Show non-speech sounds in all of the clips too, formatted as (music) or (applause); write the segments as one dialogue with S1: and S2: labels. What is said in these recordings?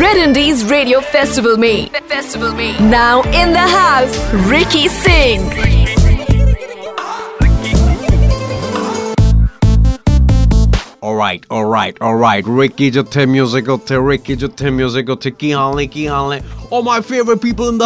S1: Red Indies Radio Festival Me. Festival में Now in the house Ricky Singh
S2: right और right और right Ricky जो थे musical थे रिकी जो थे म्यूजिकल थे की हाल है की हाल है और my favourite people in the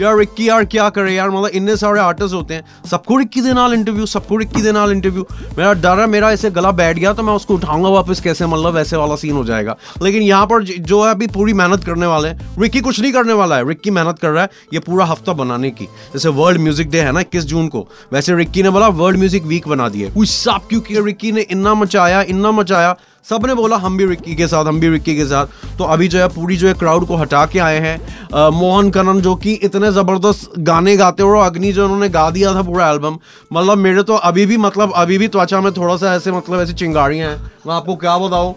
S2: यार रिक्की यार क्या करे यार मतलब इतने सारे आर्टिस्ट होते हैं। सबको रिक्की दे नाल इंटरव्यू सबको रिक्की दे नाल इंटरव्यू मेरा डर है, मेरा ऐसे गला बैठ गया तो मैं उसको उठाऊँगा वापस कैसे? मतलब वैसे वाला सीन हो जाएगा। लेकिन यहाँ पर जो है, अभी पूरी मेहनत करने वाले हैं। रिक्की कुछ नहीं करने वाला है। रिक्की मेहनत कर रहा है ये पूरा हफ़्ता बनाने की। जैसे वर्ल्ड म्यूज़िक डे है ना, इक्कीस जून को। वैसे रिक्की ने बोला वर्ल्ड म्यूज़िक वीक बना दिए। क्योंकि रिक्की ने इन्ना मचाया इन्ना मचाया। सबने बोला, हम भी रिक्की के साथ, हम भी रिक्की के साथ। तो अभी जो है, पूरी जो है क्राउड को हटा के आए हैं। मोहन कनन जो कि इतने ज़बरदस्त गाने गाते हो अग्नि जो उन्होंने गा दिया था पूरा एल्बम मतलब मेरे तो अभी भी मतलब अभी भी त्वचा में थोड़ा सा ऐसे मतलब ऐसी चिंगारियाँ हैं। मैं आपको क्या बताऊँ?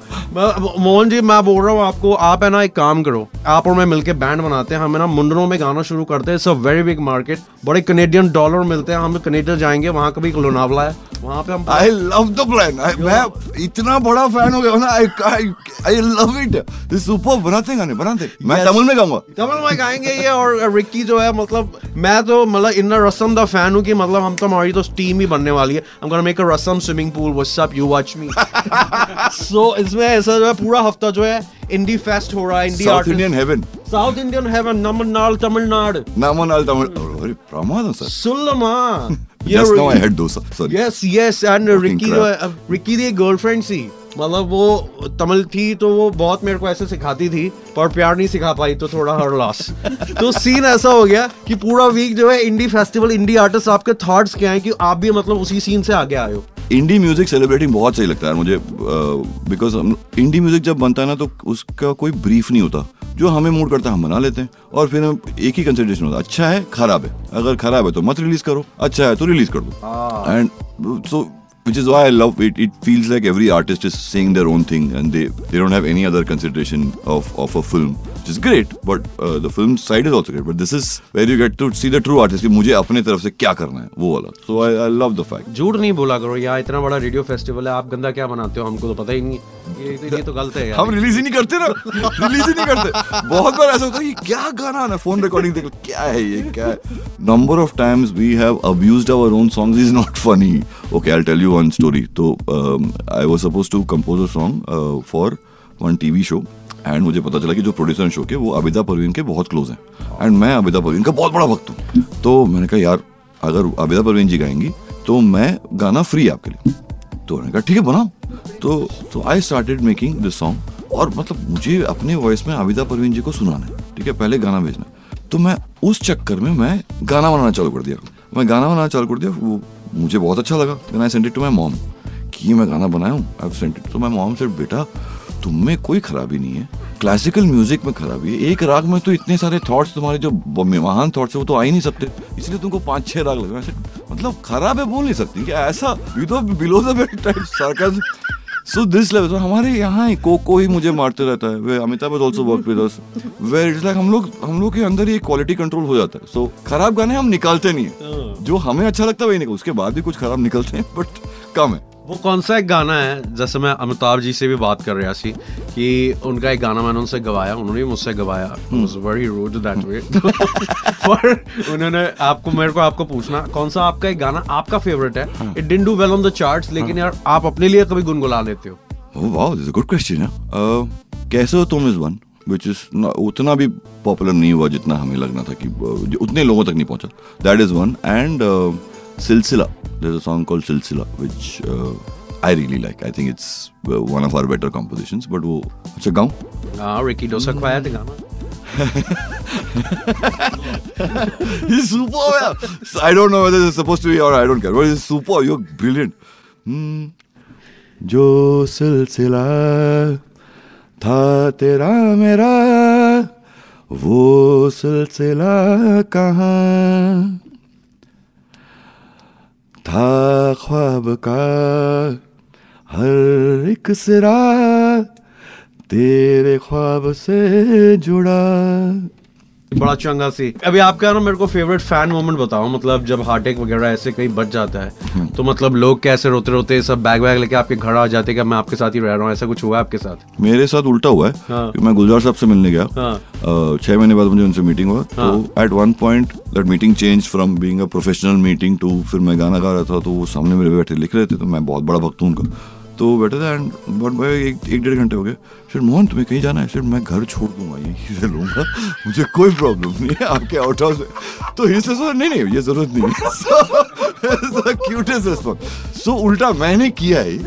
S2: मोहन जी मैं बोल रहा हूँ आपको आप है ना एक काम करो। आप और मैं मिलके बैंड बनाते हैं। हमें ना मुंडनों में गाना शुरू करते हैं। It's a very big market बड़े कनेडियन डॉलर मिलते हैं। हम कनेडा जाएँगे वहाँ कभी एक लोनावला है। वहाँ पे हम
S3: आई लव द प्लान मैं इतना बड़ा फ़ैन हो गया ना I I love it this super बनाते गाने बनाते मैं तमिल में गाऊँगा।
S2: तमिल में गाएँगे ये और रिक्की जो है मतलब मैं तो मतलब इतना रसम दा फ़ैन हूँ कि मतलब हम तो हमारी तो टीम ही बनने वाली है। हम gonna make a rasam swimming pool what's up you watch me so इसमें ऐसा जो है पूरा हफ़्ता जो है इंडी फेस्ट हो रहा है indie
S3: south Indian heaven
S2: south Indian heaven नमनाल Tamil Nadu
S3: नामनाल तमिल अरे प्रमादम sir
S2: सुल्लमा.
S3: Just now I had dosa sorry
S2: yes yes and
S3: Fucking
S2: Ricky जो है रिक्की की गर्लफ्रेंड सी. मतलब वो तमिल थी तो वो बहुत मेरे को ऐसे सिखाती थी पर प्यार नहीं सिखा पाई तो थोड़ा हर लॉस (laughs) तो सीन ऐसा हो गया कि पूरा वीक जो है इंडी फेस्टिवल इंडी आर्टिस्ट आपके थॉट्स क्या हैं कि आप भी मतलब उसी सीन से आगे आए हो?
S3: इंडी म्यूज़िक सेलिब्रेटिंग बहुत सही लगता है मुझे बिकॉज़ इंडी म्यूज़िक जब बनता है ना तो उसका कोई ब्रीफ नहीं होता। जो हमें मूड करता है हम बना लेते हैं। और फिर हम एक ही कंसिडरेशन होता है। अच्छा है खराब है। अगर खराब है तो मत रिलीज़ करो। अच्छा है तो रिलीज़ कर दो। And so which is why I love it. It feels like every artist is saying their own thing and they, they don't have any other consideration of, of a film, which is great. But uh, the film side is also great. But this is where you get to see the true artist. कि मुझे अपने तरफ़ से क्या करना है वो वाला. So I, I love the fact.
S2: झूठ नहीं बोला करो यहाँ इतना बड़ा रेडियो फेस्टिवल है आप गंदा क्या बनाते हो हमको तो पता ही नहीं ये, ये तो गलत है यार
S3: हम रिलीज़ ही नहीं करते ना रिलीज़ ही नहीं करते बहुत बार ऐसा होता है ये क्या गाना आना फ़ोन रिकॉर्डिंग देख क्या है ये क्या है number of times we have abused our own songs is not funny okay I tell you one story तो I was suppose to compose a song for one TV show and मुझे पता चला कि जो प्रोड्यूसर शो के वो अबिदा परवीन के बहुत क्लोज हैं। एंड मैं अबिदा परवीन का बहुत बड़ा भक्त हूँ। तो मैंने कहा, यार, अगर अबिदा परवीन जी गाएँगी तो मैं गाना फ्री है आपके लिए। तो उन्होंने कहा, ठीक है, बनाओ। तो तो I started making this song और मतलब मुझे अपने वॉइस में आबिदा परवीन जी को सुनाना है, ठीक है, पहले गाना भेजना। तो मैं उस चक्कर में मैं गाना बनाना चालू कर दिया। मैं गाना बनाना चालू कर दिया, वो मुझे बहुत अच्छा लगा। Then I sent it to my mom कि मैं गाना बनाया हूँ आई सेंट इट तो माई मॉम सेड बेटा, तुम में कोई खराबी नहीं है। क्लासिकल म्यूज़िक में खराबी है। एक राग में तो इतने सारे थॉट्स तुम्हारे जो महान थॉट्स है वो तो आ ही नहीं सकते। इसलिए तुमको पाँच छह राग लगे। ऐसे मतलब खराब है बोल नहीं सकती। क्या ऐसा यू तो below the sarcasm. So this level हमारे यहाँ ही कोको ही मुझे मारते रहता है। We Amitabh has also work with us where it's like हम लोग हम लोग के अंदर ही क्वालिटी कंट्रोल हो जाता है। सो खराब गाने हम निकालते नहीं है। जो हमें अच्छा लगता है वही निकल उसके बाद भी कुछ खराब निकलते हैं बट कम है।
S2: वो कौन सा एक गाना है? जैसे मैं अमिताभ जी से भी बात कर रहा थी कि उनका एक गाना मैंने उनसे गवाया उन्होंने भी मुझसे गवाया। वेरी रूड दैट वे पर उन्होंने आपको मेरे को आपको पूछना कौन सा आपका एक गाना आपका फेवरेट है? It didn't do well on the charts लेकिन यार आप अपने लिए कभी गुनगुना लेते हो?
S3: Question. Yeah? Uh, कैसे हो तुम इज़ वन विच इज़ उतना भी पॉपुलर नहीं हुआ जितना हमें लगना था कि uh, उतने लोगों तक नहीं पहुँचा। That is one and Silsila there a song called Silsila which I really like I think it's one of our better compositions but वो अच्छा गाऊं
S2: हाँ रिकी डोसा खवाया था गाना
S3: He's super. Yeah. I don't know whether it's supposed to be or I don't care. But he's super. You're brilliant. Hmm. जो सिलसिला था तेरा मेरा वो सिलसिला कहाँ था ख्वाब का हर एक सिरा तेरे ख्वाब से जुड़ा।
S2: बड़ा चंगा सी। अभी आपका ना मेरे को फेवरेट फ़ैन मोमेंट बताओ मतलब जब हार्ट अटैक वगैरह ऐसे कहीं बच जाता है तो मतलब लोग कैसे रोते रोते सब बैग वैग लेके आपके घर आ जाते हैं कि मैं आपके साथ ही रह रहा हूँ ऐसा कुछ हुआ आपके साथ?
S3: मेरे साथ उल्टा हुआ है
S2: हाँ।
S3: कि मैं गुलजार साहब से मिलने गया।
S2: हाँ।
S3: छह महीने बाद मुझे उनसे मीटिंग हुआ तो at one point that meeting change from being a professional meeting to फिर मैं गाना गा रहा था तो वो सामने मेरे बैठे लिख रहे थे तो मैं बहुत बड़ा भक्त हूँ उनका। तो बेटर एंड बट भाई एक एक डेढ़ घंटे हो गए। फिर मोहन, तुम्हें कहीं जाना है? फिर मैं घर छोड़ दूँगा, यहीं से लूँगा। मुझे कोई प्रॉब्लम नहीं है आपके आउट हाउस तो ही से नहीं नहीं, ये ज़रूरत नहीं है। (laughs) सो (laughs) उल्टा मैंने किया है,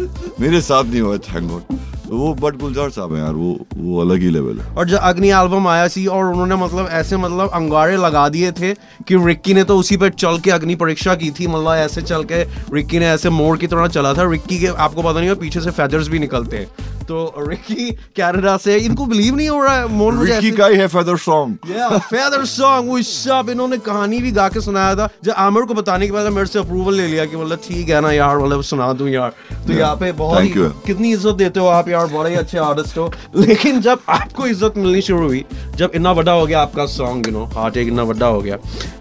S3: मेरे साथ नहीं हुआ थैंक गॉड वो बट गुलजार साहब है यार, वो वो अलग ही लेवल है।
S2: और जब अग्नि एल्बम आया सी, और उन्होंने मतलब ऐसे मतलब अंगारे लगा दिए थे कि रिक्की ने तो उसी पर चल के अग्नि परीक्षा की थी मतलब ऐसे चल के रिक्की ने ऐसे मोड़ की तरह चला था। रिक्की के, आपको पता नहीं हो पीछे से फैदर्स भी निकलते हैं। तो रिक्की कनाडा से इनको बिलीव नहीं हो रहा है मुझे
S3: रिकी का ही है फेदर सॉन्ग
S2: फेदर सॉन्ग वो सब इन्होंने कहानी भी गा के सुनाया था। जब आमिर को बताने के बाद मेरे से अप्रूवल ले लिया कि मतलब ठीक है ना यार मतलब सुना दूँ यार। तो यहाँ पे बहुत ही कितनी इज़्ज़त देते हो आप यार बड़े अच्छे आर्टिस्ट हो। लेकिन जब आपको इज़्ज़त मिलनी शुरू हुई जब इतना बड़ा हो गया आपका सॉन्ग यू नो हार्ट एक इतना बड़ा हो गया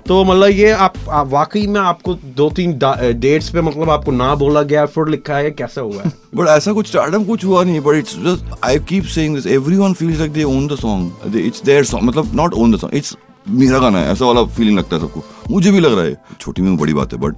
S2: तो मतलब ये आप, आप वाकई में आपको दो तीन डेट्स पे मतलब आपको ना बोला गया फिर लिखा है कैसे हुआ? (laughs) है
S3: बट ऐसा कुछ स्टार्टअप कुछ हुआ नहीं but it's just I keep saying this everyone feels like they own the song it's their song मतलब not own the song it's मेरा गाना है ऐसा वाला फीलिंग लगता है सबको। मुझे भी लग रहा है छोटी में बड़ी बात है but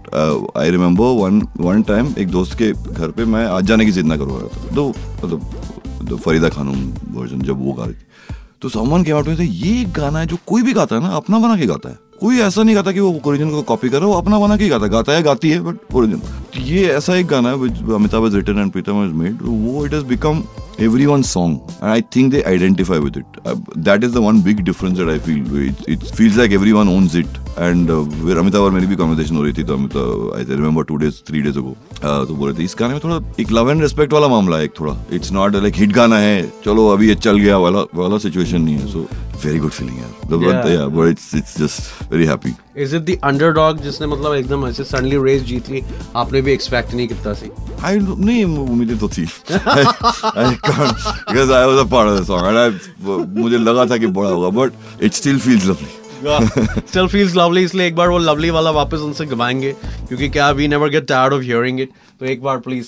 S3: I remember one one time एक दोस्त के घर पे मैं आज जाने की जिद ना करवा रहा था तो मतलब फरीदा खानम वर्जन जब वो गा रही थी। तो समवन के में ये गाना है जो कोई भी गाता है ना अपना बना के गाता है। कोई ऐसा नहीं गाता कि वो ओरिजिन को कॉपी करो अपना बना के गाता गाता है, गाती है बट ओरिजिन तो ये ऐसा एक गाना है Amitabh is written and Pritam is made वो it is become every one song and I think they identify with it that is the one big difference that I feel it feels like every one owns it and uh, where Amitabh और मेरी भी conversation हो रही थी तो Amitabh I remember two days three days ago uh, तो बोल रहे थे इस गाने में थोड़ा एक लव एंड रिस्पेक्ट वाला मामला है एक थोड़ा। इट्स नॉट लाइक हिट गाना है चलो अभी ये चल गया वाला वाला सिचुएशन नहीं है। सो वेरी गुड फीलिंग यार The- but
S2: Yeah.
S3: yeah but it's it's just very happy.
S2: Is it the underdog जिसने मतलब एकदम ऐसे सडनली रेस जीत ली? आपने भी एक्सपेक्ट नहीं किया सी?
S3: I don't- नहीं उम्मीदें तो थी। I can't because I was a part of the song and I मुझे लगा था कि बड़ा होगा but it still feels lovely
S2: still feels lovely इसलिए एक बार वो लवली वाला वापस उनसे गवाएँगे, क्योंकि क्या we never get tired of hearing it तो एक बार please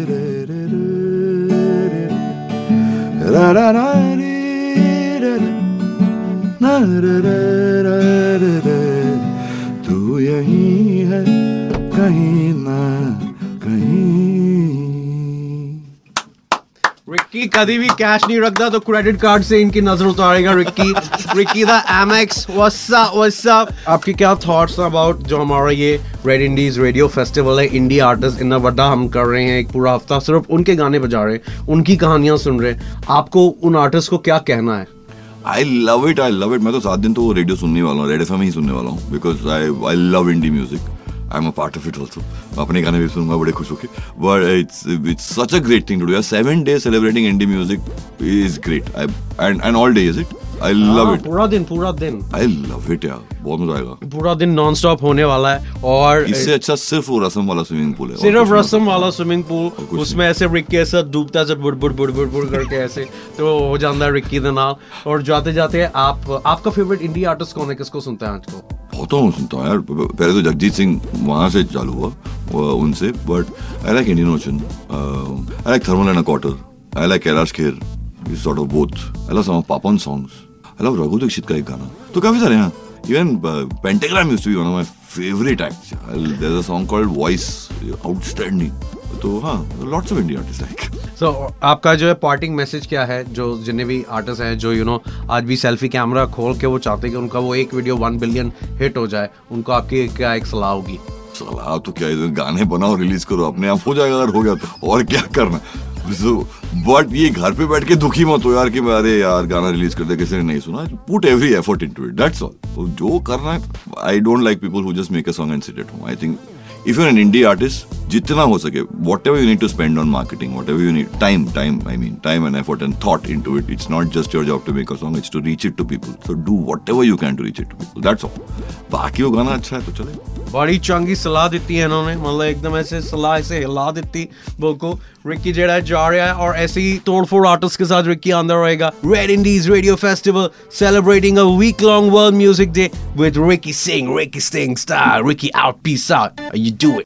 S3: तू यही है कहीं ना
S2: रिक्की कभी भी कैश नहीं रखता तो क्रेडिट कार्ड से इनकी नज़र उतारेगा Ricky. Ricky the MX what's up what's क्या थॉट्स अबाउट जो हमारा ये रेड इंडीज रेडियो फेस्टिवल है इंडिया आर्टिस्ट इतना बड़ा हम कर रहे हैं, एक पूरा हफ़्ता सिर्फ़ उनके गाने बजा रहे हैं, उनकी कहानियाँ सुन रहे हैं। आपको उन आर्टिस्ट को क्या कहना है?
S3: I love it I love it मैं तो सात दिन तो रेडियो सुनने वाला हूँ रेड एफ़ ही सुनने वाला हूँ because I I love indie music I am a part of it also अपने गाने भी सुनूँगा बड़े खुश होके। But it's it's such a great thing to do seven days celebrating indie music is great and and all day is it I love it
S2: पूरा दिन पूरा दिन।
S3: आई लव इट यार। बहुत मज़ा आएगा।
S2: पूरा दिन नॉन स्टॉप होने वाला है और
S3: इससे अच्छा सिर्फ़ वो रसम वाला स्विमिंग पूल है।
S2: सिर्फ़ रसम वाला स्विमिंग पूल उसमें ऐसे रिक्की ऐसा डूबता है बुड़ बुड़ बुड़ बुड़ बुड़ करके ऐसे तो हो जाता है रिक्की के नाल और जाते जाते आप आपका फेवरेट इंडिया आर्टिस्ट कौन है? किसको सुनते हैं आजकल
S3: बहुत हूँ सुनता हूँ यार, पहले तो जगजीत सिंह वहाँ से चालू हुआ उनसे but I like Indian Ocean I like Thermal and Quarter I like Kailash Kher is of both I love some Papon songs I love Raghu Dikshit का एक गाना। तो काफ़ी सारे हैं। Even Pentagram used to one of my favourite acts there a song called voice outstanding तो हाँ lots of Indian artist like
S2: तो आपका जो है पार्टिंग मैसेज क्या है? जो जितने भी आर्टिस्ट हैं जो यू you नो know, आज भी सेल्फी कैमरा खोल के वो चाहते हैं कि उनका वो एक वीडियो वन बिलियन हिट हो जाए उनको आपकी क्या एक सलाह होगी?
S3: सलाह तो क्या है गाने बनाओ रिलीज़ करो अपने आप हो जाएगा अगर हो गया तो। और क्या करना? बट ये घर पे बैठ के दुखी मत हो यार कि अरे यार गाना रिलीज़ कर दे किसी ने नहीं सुना। Put every effort into it that's all जो करना है I don't like people who just make a song and sit at home I think if you an indie artist जितना हो सके whatever you need to spend on marketing whatever you need time time I mean time and effort and thought into it it's not just your job to make a song it's to reach it to people so do whatever you can to reach it to people that's all बाकी वो गाना अच्छा है तो चले।
S2: बड़ी चंगी सलाह दी है इन्होंने। मतलब एकदम ऐसे सलाह ऐसे हिला दी बिल्कुल रिक्की जेड़ा जा रहा है और ऐसे ही तोड़ फोड़ आर्टिस्ट के साथ रिक्की अंदर रहेगा। Red Indies radio festival celebrating a week long world music day with Ricky Singh Ricky Singh star Ricky out peace out you do it